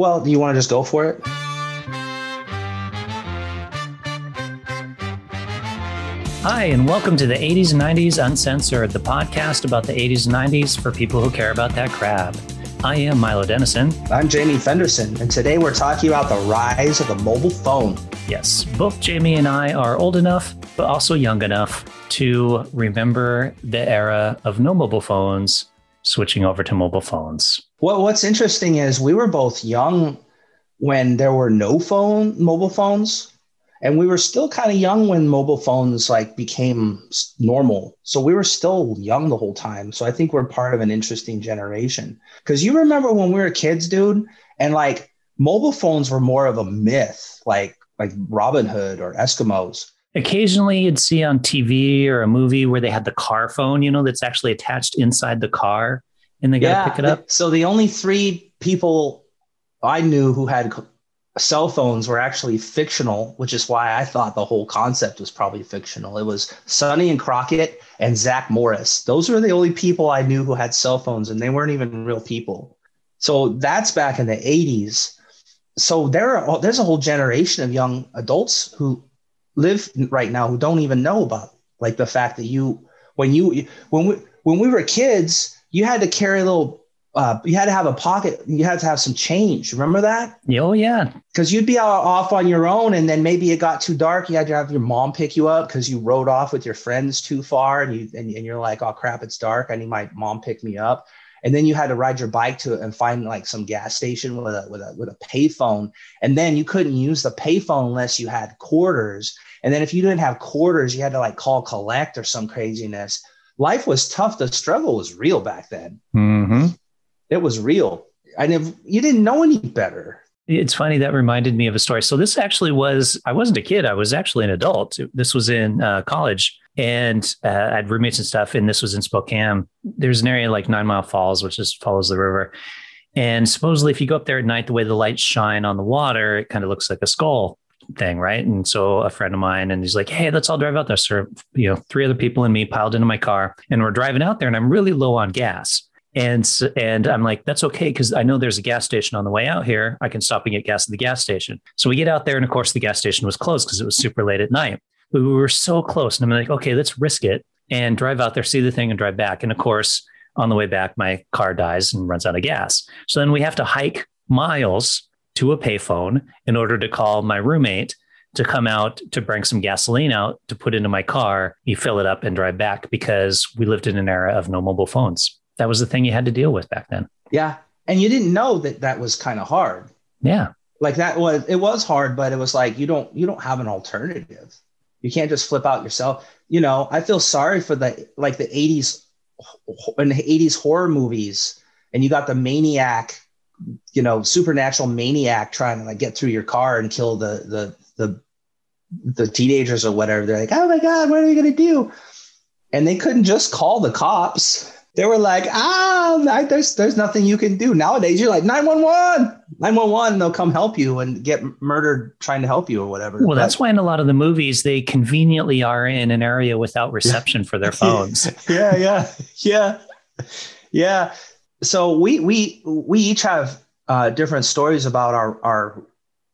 Well, do you want to just go for it? Hi, and welcome to the 80s and 90s Uncensored, the podcast about the 80s and 90s for people who care about that crap. I am Milo Dennison. I'm Jamie Fenderson, and today we're talking about the rise of the mobile phone. Yes, both Jamie and I are old enough, but also young enough to remember the era of no mobile phones switching over to mobile phones. Well, what's interesting is we were both young when there were no phone mobile phones and we were still kind of young when mobile phones like became normal. So we were still young the whole time. So i think we're part of an interesting generation. Because you remember when we were kids dude and like mobile phones were more of a myth like like robin hood or eskimos occasionally you'd see on tv or a movie where they had the car phone you know that's actually attached inside the car and they got to pick it up so the only three people i knew who had cell phones were actually fictional, which is why I thought the whole concept was probably fictional. It was Sonny and Crockett and Zach Morris. Those were the only people I knew who had cell phones, and they weren't even real people. So that's back in the 80s. So there are there's a whole generation of young adults who live right now who don't even know about like the fact that you when you when we when we were kids, you had to carry a little uh, you had to have a pocket. You had to have some change. Remember that? Oh yeah. Because you'd be off on your own, and then maybe it got too dark. You had to have your mom pick you up because you rode off with your friends too far, and you and, and you're like, oh crap, it's dark. I need my mom pick me up. And then you had to ride your bike to and find like some gas station with a with a with a payphone. And then you couldn't use the payphone unless you had quarters. And then if you didn't have quarters, you had to like call collect or some craziness. Life was tough. The struggle was real back then. Mm-hmm. It was real. I never, you didn't know any better. It's funny that reminded me of a story. So this actually was I wasn't a kid. I was actually an adult. This was in uh, college, and uh, I had roommates and stuff. And this was in Spokane. There's an area like Nine Mile Falls, which just follows the river. And supposedly, if you go up there at night, the way the lights shine on the water, it kind of looks like a skull thing, right? And so a friend of mine, and he's like, "Hey, let's all drive out there." So you know, three other people and me piled into my car, and we're driving out there, and I'm really low on gas and and I'm like, that's okay because I know there's a gas station on the way out here. I can stop and get gas at the gas station. So we get out there, and of course, the gas station was closed because it was super late at night. But we were so close, and I'm like, okay, let's risk it and drive out there, see the thing, and drive back. And of course, on the way back, my car dies and runs out of gas. So then we have to hike miles to a payphone in order to call my roommate to come out to bring some gasoline out to put into my car. You fill it up and drive back because we lived in an era of no mobile phones that was the thing you had to deal with back then. Yeah. And you didn't know that that was kind of hard. Yeah. Like that was, it was hard, but it was like, you don't, you don't have an alternative. You can't just flip out yourself. You know, I feel sorry for the, like the 80s, in the 80s horror movies, and you got the maniac, you know, supernatural maniac trying to like get through your car and kill the, the, the, the teenagers or whatever. They're like, oh my God, what are we going to do? And they couldn't just call the cops they were like, ah, there's there's nothing you can do. Nowadays, you're like 911, 911, they'll come help you and get murdered trying to help you or whatever. Well, but, that's why in a lot of the movies they conveniently are in an area without reception for their phones. yeah, yeah, yeah, yeah. So we we we each have uh, different stories about our our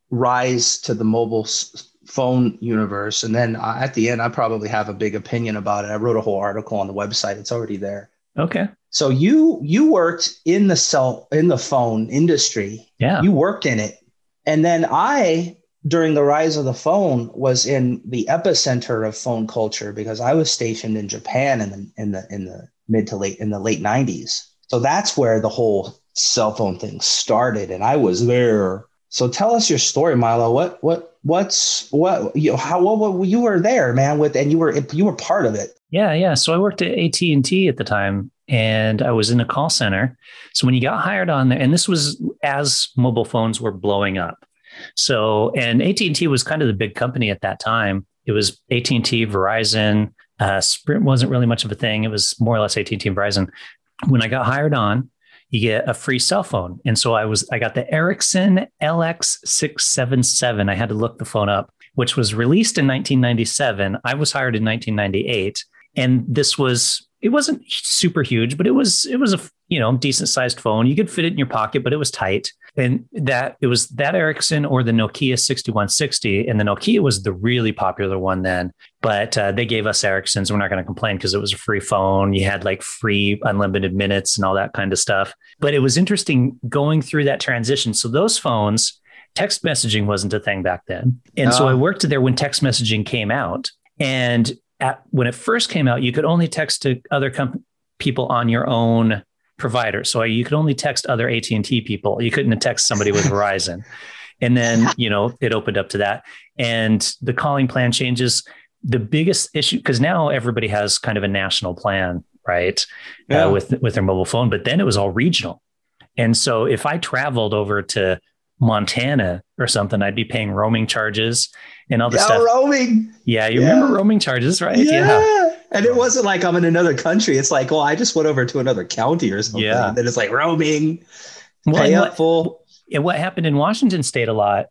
rise to the mobile s- phone universe, and then uh, at the end, I probably have a big opinion about it. I wrote a whole article on the website; it's already there. Okay. So you you worked in the cell in the phone industry. Yeah. You worked in it. And then I during the rise of the phone was in the epicenter of phone culture because I was stationed in Japan in the in the in the mid to late in the late 90s. So that's where the whole cell phone thing started and I was there. So tell us your story Milo. What what what's what you know, how what, what you were there man with and you were you were part of it. Yeah, yeah. So I worked at AT and T at the time, and I was in a call center. So when you got hired on there, and this was as mobile phones were blowing up. So and AT and T was kind of the big company at that time. It was AT and T, Verizon. Uh, Sprint wasn't really much of a thing. It was more or less AT and T and Verizon. When I got hired on, you get a free cell phone, and so I was I got the Ericsson LX six seven seven. I had to look the phone up, which was released in 1997. I was hired in 1998 and this was it wasn't super huge, but it was it was a you know, decent sized phone. You could fit it in your pocket, but it was tight. And that it was that Ericsson or the Nokia 6160. And the Nokia was the really popular one then. But uh, they gave us Ericssons. We're not going to complain because it was a free phone. You had like free unlimited minutes and all that kind of stuff. But it was interesting going through that transition. So those phones, text messaging wasn't a thing back then. And so I worked there when text messaging came out. And at, when it first came out, you could only text to other com- people on your own provider. So you could only text other AT&T people. You couldn't text somebody with Verizon. And then, you know, it opened up to that. And the calling plan changes. The biggest issue, because now everybody has kind of a national plan, right? Uh, yeah. Uh, with, with their mobile phone, but then it was all regional. And so if I traveled over to Montana or something, I'd be paying roaming charges and all this yeah, stuff. Roaming. Yeah, you yeah. remember roaming charges, right? Yeah. yeah. And it wasn't like I'm in another country. It's like, well, I just went over to another county or something. Yeah. And then it's like roaming. Well, pay up full. And what happened in Washington State a lot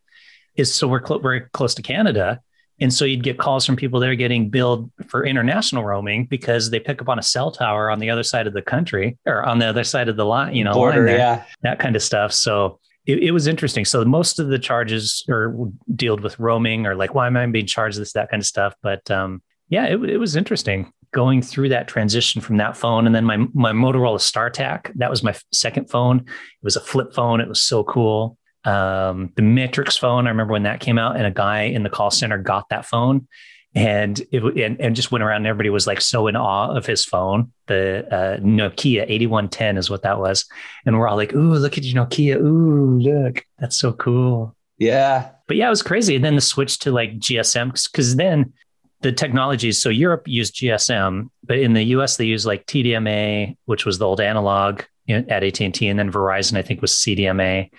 is so we're cl- we're close to Canada. And so you'd get calls from people that are getting billed for international roaming because they pick up on a cell tower on the other side of the country or on the other side of the line, you know, Border, there, yeah. that kind of stuff. So it, it, was interesting. So most of the charges are dealt with roaming or like, why am I being charged this, that kind of stuff. But um, yeah, it, it was interesting going through that transition from that phone. And then my, my Motorola StarTAC, that was my second phone. It was a flip phone. It was so cool. Um, the Matrix phone, I remember when that came out and a guy in the call center got that phone and it and, and just went around and everybody was like so in awe of his phone the uh, nokia 8110 is what that was and we're all like ooh look at you nokia ooh look that's so cool yeah but yeah it was crazy and then the switch to like gsm because then the technologies so europe used gsm but in the us they use like tdma which was the old analog at at&t and then verizon i think was cdma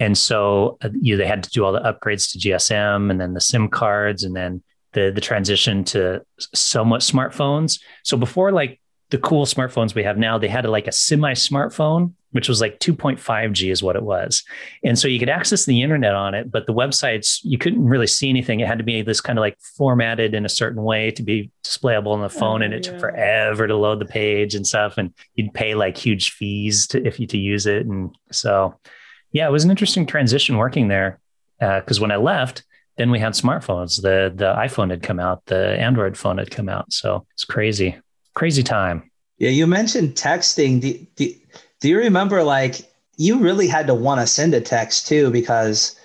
and so uh, you they had to do all the upgrades to gsm and then the sim cards and then the the transition to somewhat smartphones. So before like the cool smartphones we have now, they had like a semi smartphone, which was like 2.5G is what it was. And so you could access the internet on it, but the websites, you couldn't really see anything. It had to be this kind of like formatted in a certain way to be displayable on the phone. Oh, and it yeah. took forever to load the page and stuff. And you'd pay like huge fees to, if you to use it. And so, yeah, it was an interesting transition working there. Because uh, when I left, then we had smartphones. The the iPhone had come out, the Android phone had come out. So it's crazy, crazy time. Yeah, you mentioned texting. Do, do, do you remember like you really had to want to send a text too because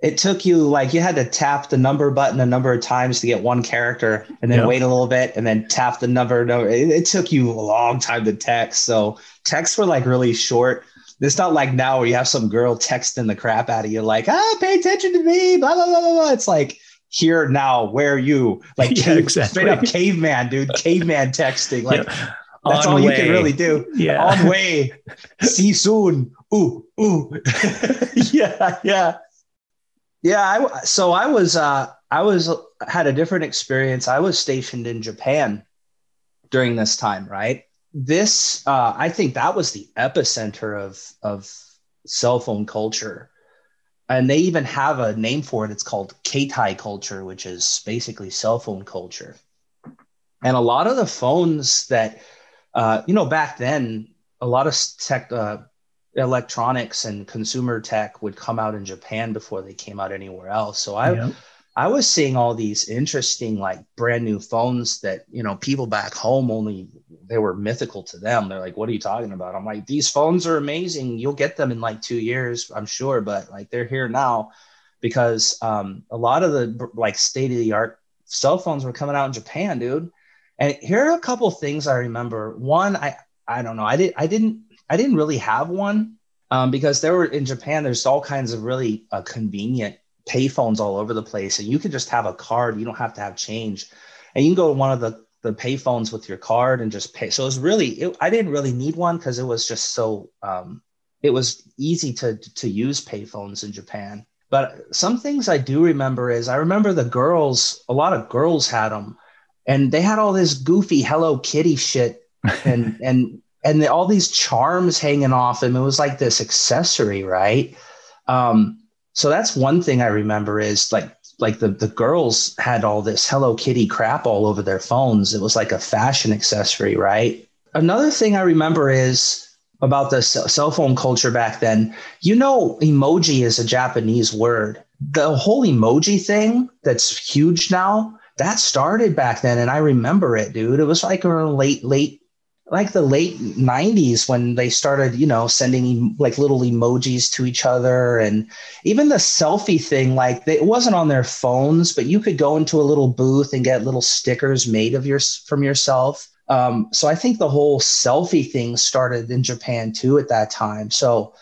it took you like you had to tap the number button a number of times to get one character and then yep. wait a little bit and then tap the number. number. It, it took you a long time to text. So texts were like really short. It's not like now where you have some girl texting the crap out of you, like, ah, pay attention to me, blah, blah, blah, blah. It's like, here now, where are you? Like, yeah, cave, exactly. straight up caveman, dude, caveman texting. Like, yeah. that's all way. you can really do. Yeah. On way. See soon. Ooh, ooh. yeah, yeah. Yeah. I, so I was, uh, I was, had a different experience. I was stationed in Japan during this time, right? this uh, i think that was the epicenter of of cell phone culture and they even have a name for it. It's called keitai culture which is basically cell phone culture. And a lot of the phones that uh, you know back then a lot of tech uh, electronics and consumer tech would come out in japan before they came out anywhere else. So i yep. I was seeing all these interesting, like brand new phones that, you know, people back home only they were mythical to them. They're like, what are you talking about? I'm like, these phones are amazing. You'll get them in like two years, I'm sure, but like they're here now because um, a lot of the like state of the art cell phones were coming out in Japan, dude. And here are a couple things I remember. One, I I don't know, I did I didn't I didn't really have one um, because there were in Japan. There's all kinds of really uh, convenient payphones all over the place, and you can just have a card. You don't have to have change, and you can go to one of the the payphones with your card and just pay. So it was really it, I didn't really need one because it was just so um, it was easy to to use payphones in Japan. But some things I do remember is I remember the girls. A lot of girls had them, and they had all this goofy Hello Kitty shit and and and the, all these charms hanging off them. It was like this accessory, right? Um, so that's one thing I remember is like like the the girls had all this Hello Kitty crap all over their phones. It was like a fashion accessory, right? Another thing I remember is about the cell phone culture back then. You know, emoji is a Japanese word. The whole emoji thing that's huge now, that started back then. And I remember it, dude. It was like around late, late, like the late 90s when they started, you know, sending like little emojis to each other. And even the selfie thing, like it wasn't on their phones, but you could go into a little booth and get little stickers made of your from yourself um, so I think the whole selfie thing started in Japan too at that time. So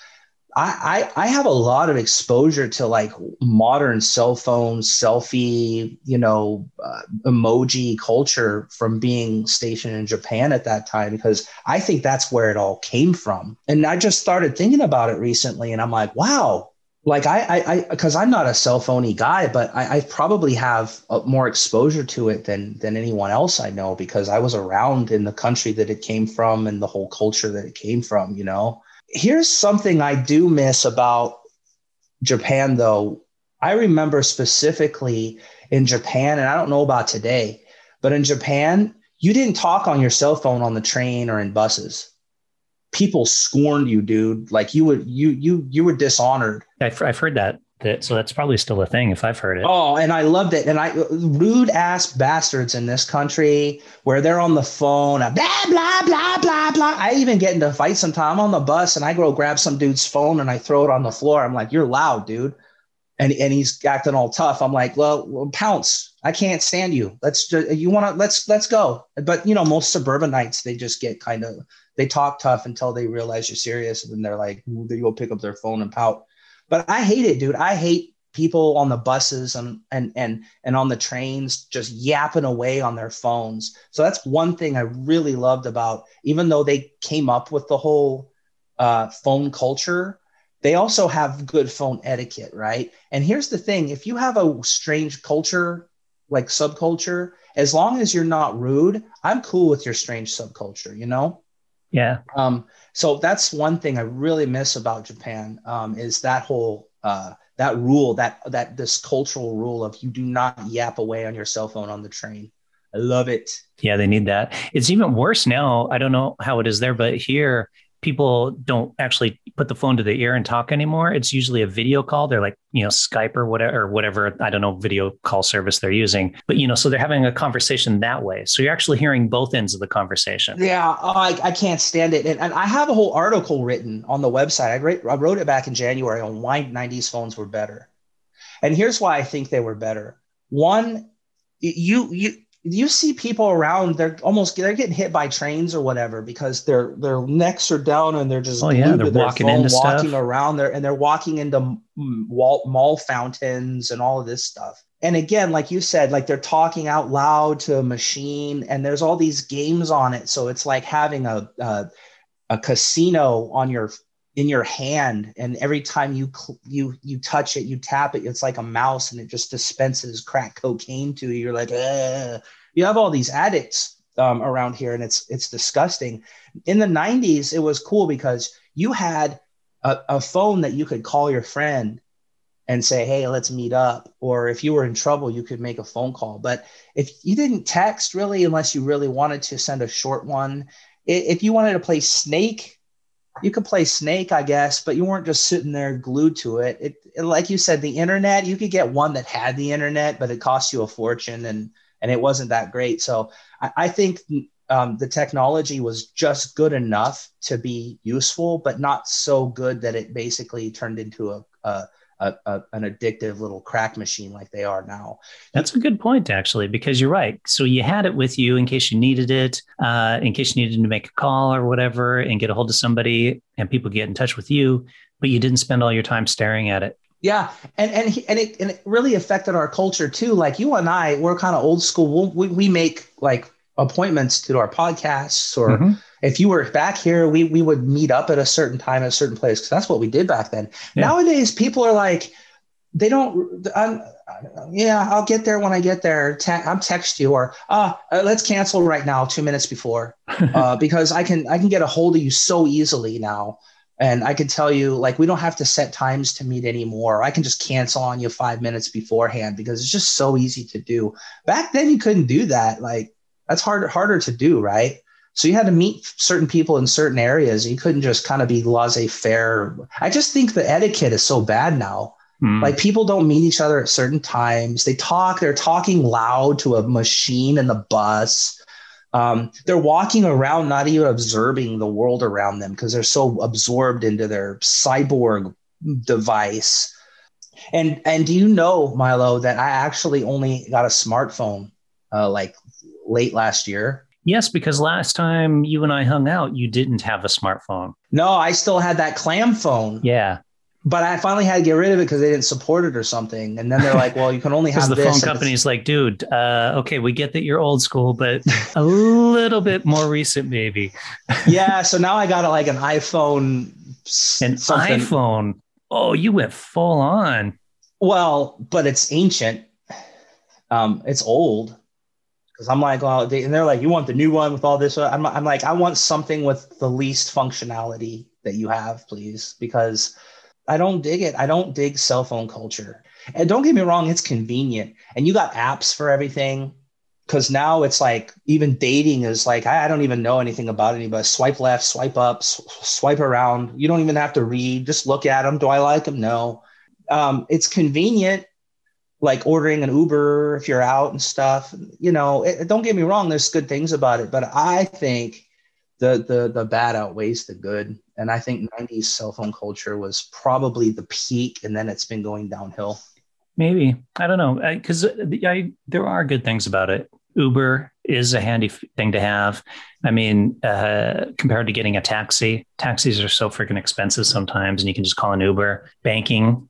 I, I, I have a lot of exposure to like modern cell phones, selfie, you know, uh, emoji culture from being stationed in Japan at that time because I think that's where it all came from. And I just started thinking about it recently, and I'm like, wow, like I, I, because I'm not a cell phony guy, but I, I probably have more exposure to it than than anyone else I know because I was around in the country that it came from and the whole culture that it came from. You know, here's something I do miss about Japan, though. I remember specifically in Japan, and I don't know about today, but in Japan, you didn't talk on your cell phone on the train or in buses people scorned you, dude. Like you would, you, you, you were dishonored. I've, I've heard that. That, so that's probably still a thing if I've heard it. Oh, and I loved it. And I rude ass bastards in this country where they're on the phone, blah blah blah blah blah. I even get into fights sometimes. I'm on the bus and I go grab some dude's phone and I throw it on the floor. I'm like, "You're loud, dude," and and he's acting all tough. I'm like, "Well, pounce. I can't stand you. Let's just, you want to let's let's go." But you know, most suburbanites they just get kind of they talk tough until they realize you're serious, and then they're like, they go pick up their phone and pout. But I hate it, dude. I hate people on the buses and and and and on the trains just yapping away on their phones. So that's one thing I really loved about, even though they came up with the whole uh, phone culture. They also have good phone etiquette, right? And here's the thing: if you have a strange culture, like subculture, as long as you're not rude, I'm cool with your strange subculture. You know. Yeah. Um, so that's one thing I really miss about Japan um, is that whole uh, that rule that that this cultural rule of you do not yap away on your cell phone on the train. I love it. Yeah, they need that. It's even worse now. I don't know how it is there, but here people don't actually put the phone to the ear and talk anymore. It's usually a video call. They're like, you know, Skype or whatever, or whatever, I don't know, video call service they're using. But, you know, so they're having a conversation that way. So you're actually hearing both ends of the conversation. Yeah. Oh, I, I can't stand it. And, and, I have a whole article written on the website. I, wrote, I wrote it back in January on why 90s phones were better. And here's why I think they were better. One, you, you, you see people around they're almost they're getting hit by trains or whatever because their their necks are down and they're just oh yeah they're walking phone, into walking stuff. around there and they're walking into mall, mall fountains and all of this stuff and again like you said like they're talking out loud to a machine and there's all these games on it so it's like having a a, a casino on your in your hand and every time you you you touch it you tap it it's like a mouse and it just dispenses crack cocaine to you. You're like Ugh. you have all these addicts um, around here and it's it's disgusting. In the 90s it was cool because you had a, a phone that you could call your friend and say hey let's meet up or if you were in trouble you could make a phone call. But if you didn't text really unless you really wanted to send a short one if you wanted to play snake you could play Snake, I guess, but you weren't just sitting there glued to it. it. It, like you said, the internet. You could get one that had the internet, but it cost you a fortune, and and it wasn't that great. So I, I think um, the technology was just good enough to be useful, but not so good that it basically turned into a, a a, a, an addictive little crack machine like they are now. That's a good point, actually, because you're right. So you had it with you in case you needed it, uh, in case you needed to make a call or whatever, and get a hold of somebody, and people get in touch with you, but you didn't spend all your time staring at it. Yeah, and and and it and it really affected our culture too. Like you and I, we're kind of old school. We we make like appointments to our podcasts or. Mm-hmm if you were back here, we we would meet up at a certain time at a certain place because that's what we did back then. Yeah. Nowadays, people are like, they don't. I'm, yeah, I'll get there when I get there. Te- I'm text you or ah, uh, let's cancel right now, two minutes before, uh, because I can I can get a hold of you so easily now, and I can tell you like we don't have to set times to meet anymore. I can just cancel on you five minutes beforehand because it's just so easy to do. Back then, you couldn't do that. Like that's harder harder to do, right? So you had to meet certain people in certain areas. You couldn't just kind of be laissez faire. I just think the etiquette is so bad now. Mm. Like people don't meet each other at certain times. They talk, they're talking loud to a machine in the bus. Um, they're walking around, not even observing the world around them because they're so absorbed into their cyborg device. And and do you know, Milo, that I actually only got a smartphone uh, like late last year? Yes, because last time you and I hung out, you didn't have a smartphone. No, I still had that clam phone. Yeah. But I finally had to get rid of it because they didn't support it or something. And then they're like, well, you can only have the phone company's like, dude, uh, okay, we get that you're old school, but a little bit more recent, maybe. yeah. So now I got a, like an iPhone. An something. iPhone. Oh, you went full on. Well, but it's ancient. Um, it's old because I'm like, well, they, and they're like, you want the new one with all this? I'm, I'm like, I want something with the least functionality that you have, please, because I don't dig it. I don't dig cell phone culture. And don't get me wrong, it's convenient, and you got apps for everything. Because now it's like even dating is like I, I don't even know anything about anybody. Swipe left, swipe up, sw- swipe around. You don't even have to read. Just look at them. Do I like them? No. Um, it's convenient like ordering an Uber if you're out and stuff. You know, it, don't get me wrong, there's good things about it, but I think the the the bad outweighs the good. And I think 90s cell phone culture was probably the peak, and then it's been going downhill. Maybe I don't know because I, I, there are good things about it. Uber is a handy thing to have. I mean, uh, compared to getting a taxi, taxis are so freaking expensive sometimes, and you can just call an Uber. Banking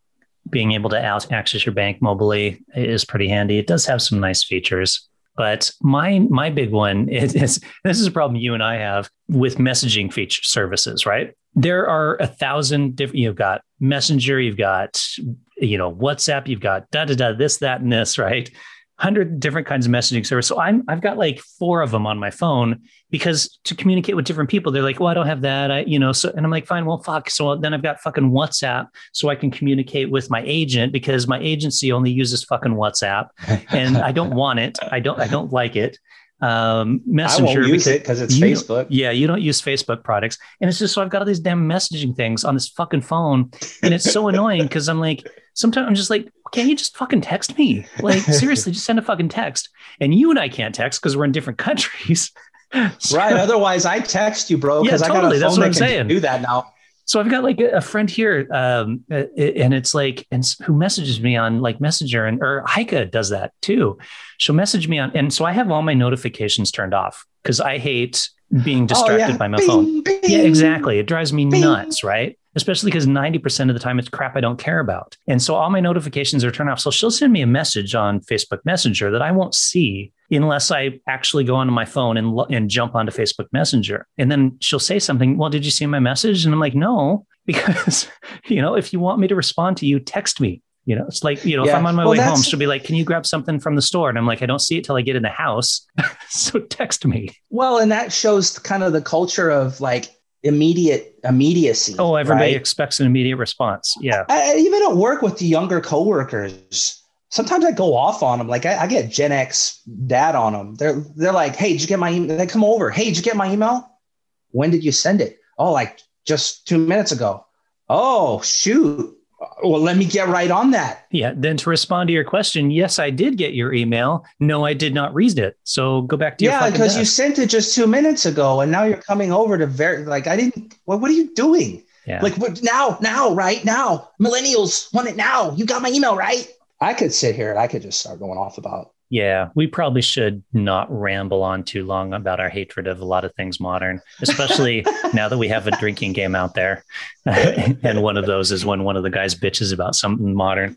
being able to access your bank mobily is pretty handy. It does have some nice features. But my my big one is, is, this is a problem you and I have with messaging feature services, right? There are a thousand different. You've got Messenger, you've got you know WhatsApp, you've got da da da this that and this, right? Hundred different kinds of messaging service. So I'm I've got like four of them on my phone because to communicate with different people, they're like, well, I don't have that. I, you know, so and I'm like, fine, well, fuck. So then I've got fucking WhatsApp so I can communicate with my agent because my agency only uses fucking WhatsApp and I don't want it. I don't I don't like it um, Messenger. I won't use it because it's Facebook. Yeah, you don't use Facebook products, and it's just so I've got all these damn messaging things on this fucking phone, and it's so annoying because I'm like, sometimes I'm just like, can't you just fucking text me? Like seriously, just send a fucking text. And you and I can't text because we're in different countries. so, right. Otherwise, I text you, bro, because yeah, totally. I got a phone That's what that I'm saying. do that now. So I've got like a, friend here, um, and it's like, and who messages me on like Messenger, and or Heike does that too. She'll message me on, and so I have all my notifications turned off because I hate being distracted oh, yeah. by my bing, phone. Bing, yeah, exactly. It drives me bing. nuts, right? Especially because 90% of the time it's crap I don't care about. And so all my notifications are turned off. So she'll send me a message on Facebook Messenger that I won't see unless I actually go onto my phone and, and jump onto Facebook Messenger. And then she'll say something, Well, did you see my message? And I'm like, No, because, you know, if you want me to respond to you, text me. You know, it's like, you know, yeah. if I'm on my well, way home, she'll be like, Can you grab something from the store? And I'm like, I don't see it till I get in the house. so text me. Well, and that shows kind of the culture of like immediate immediacy. Oh, everybody right? expects an immediate response. Yeah. I, even at work with the younger coworkers, sometimes I go off on them. Like I, I, get Gen X dad on them. They're they're like, hey, did you get my email? They come over. Hey, did you get my email? When did you send it? Oh, like just two minutes ago. Oh, shoot well, let me get right on that. Yeah. Then to respond to your question, yes, I did get your email. No, I did not read it. So go back to your yeah, because you sent it just two minutes ago, and now you're coming over to very like I didn't. What What are you doing? Yeah. Like now, now, right now, millennials want it now. You got my email, right? I could sit here and I could just start going off about yeah, we probably should not ramble on too long about our hatred of a lot of things modern, especially now that we have a drinking game out there. and one of those is when one of the guys bitches about something modern.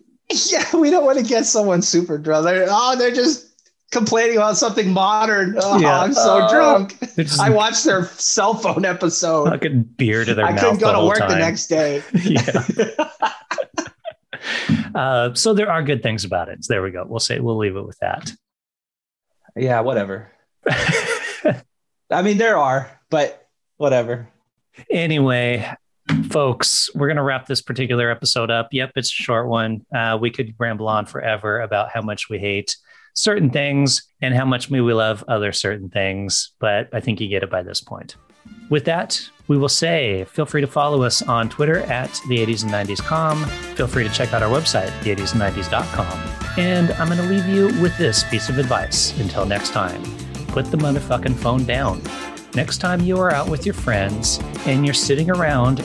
Yeah, we don't want to get someone super drunk. They're, oh, they're just complaining about something modern. Oh, yeah. I'm so uh, drunk. Just, I watched their cell phone episode. Fucking beer to their I mouth. I couldn't go to work time. the next day. yeah. Uh, so there are good things about it. So there we go. We'll say we'll leave it with that. Yeah, whatever. I mean, there are, but whatever. Anyway, folks, we're going to wrap this particular episode up. Yep, it's a short one. Uh, we could ramble on forever about how much we hate certain things and how much we love other certain things. But I think you get it by this point. With that, we will say feel free to follow us on Twitter at the 80s and 90s com. Feel free to check out our website, the80sand90s.com. And I'm going to leave you with this piece of advice until next time put the motherfucking phone down. Next time you are out with your friends and you're sitting around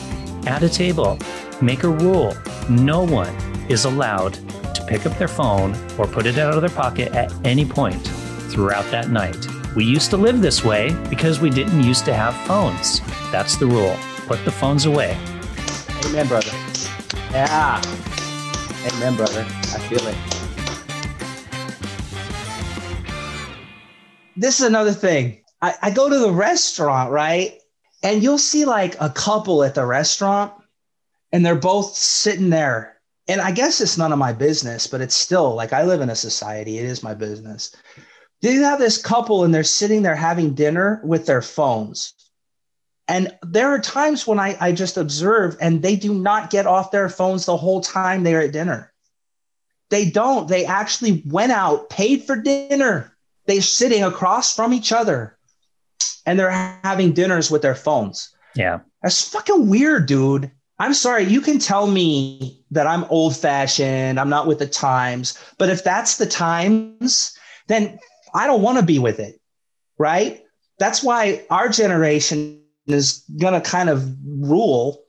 at a table, make a rule. No one is allowed to pick up their phone or put it out of their pocket at any point throughout that night. We used to live this way because we didn't used to have phones. That's the rule. Put the phones away. Amen, brother. Yeah. Amen, brother. I feel it. This is another thing. I, I go to the restaurant, right? And you'll see like a couple at the restaurant, and they're both sitting there. And I guess it's none of my business, but it's still like I live in a society. It is my business. You have this couple and they're sitting there having dinner with their phones. And there are times when I, I just observe and they do not get off their phones the whole time they're at dinner. They don't. They actually went out, paid for dinner. They're sitting across from each other and they're having dinners with their phones. Yeah. That's fucking weird, dude. I'm sorry. You can tell me that I'm old fashioned, I'm not with the times, but if that's the times, then I don't want to be with it. Right. That's why our generation is going to kind of rule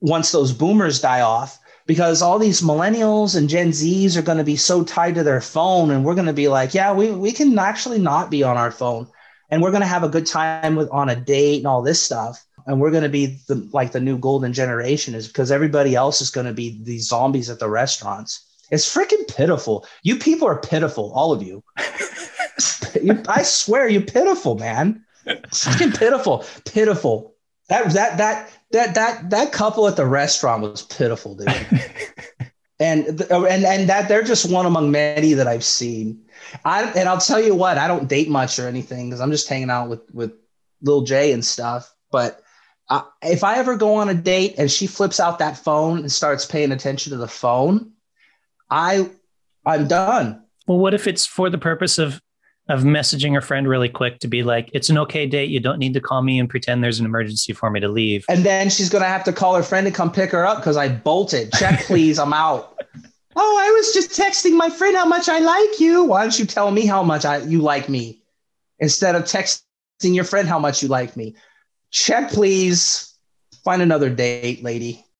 once those boomers die off because all these millennials and Gen Zs are going to be so tied to their phone and we're going to be like, yeah, we, we can actually not be on our phone and we're going to have a good time with on a date and all this stuff. And we're going to be the, like the new golden generation is because everybody else is going to be these zombies at the restaurants. It's freaking pitiful. You people are pitiful, all of you. you I swear, you're pitiful, man fucking pitiful, pitiful. That that that that that that couple at the restaurant was pitiful, dude. and and and that they're just one among many that I've seen. I and I'll tell you what, I don't date much or anything because I'm just hanging out with with Lil J and stuff. But uh, if I ever go on a date and she flips out that phone and starts paying attention to the phone, I I'm done. Well, what if it's for the purpose of of messaging a friend really quick to be like, it's an okay date. You don't need to call me and pretend there's an emergency for me to leave. And then she's going to have to call her friend to come pick her up because I bolted. Check, please. I'm out. oh, I was just texting my friend how much I like you. Why don't you tell me how much I, you like me instead of texting your friend how much you like me? Check, please. Find another date, lady.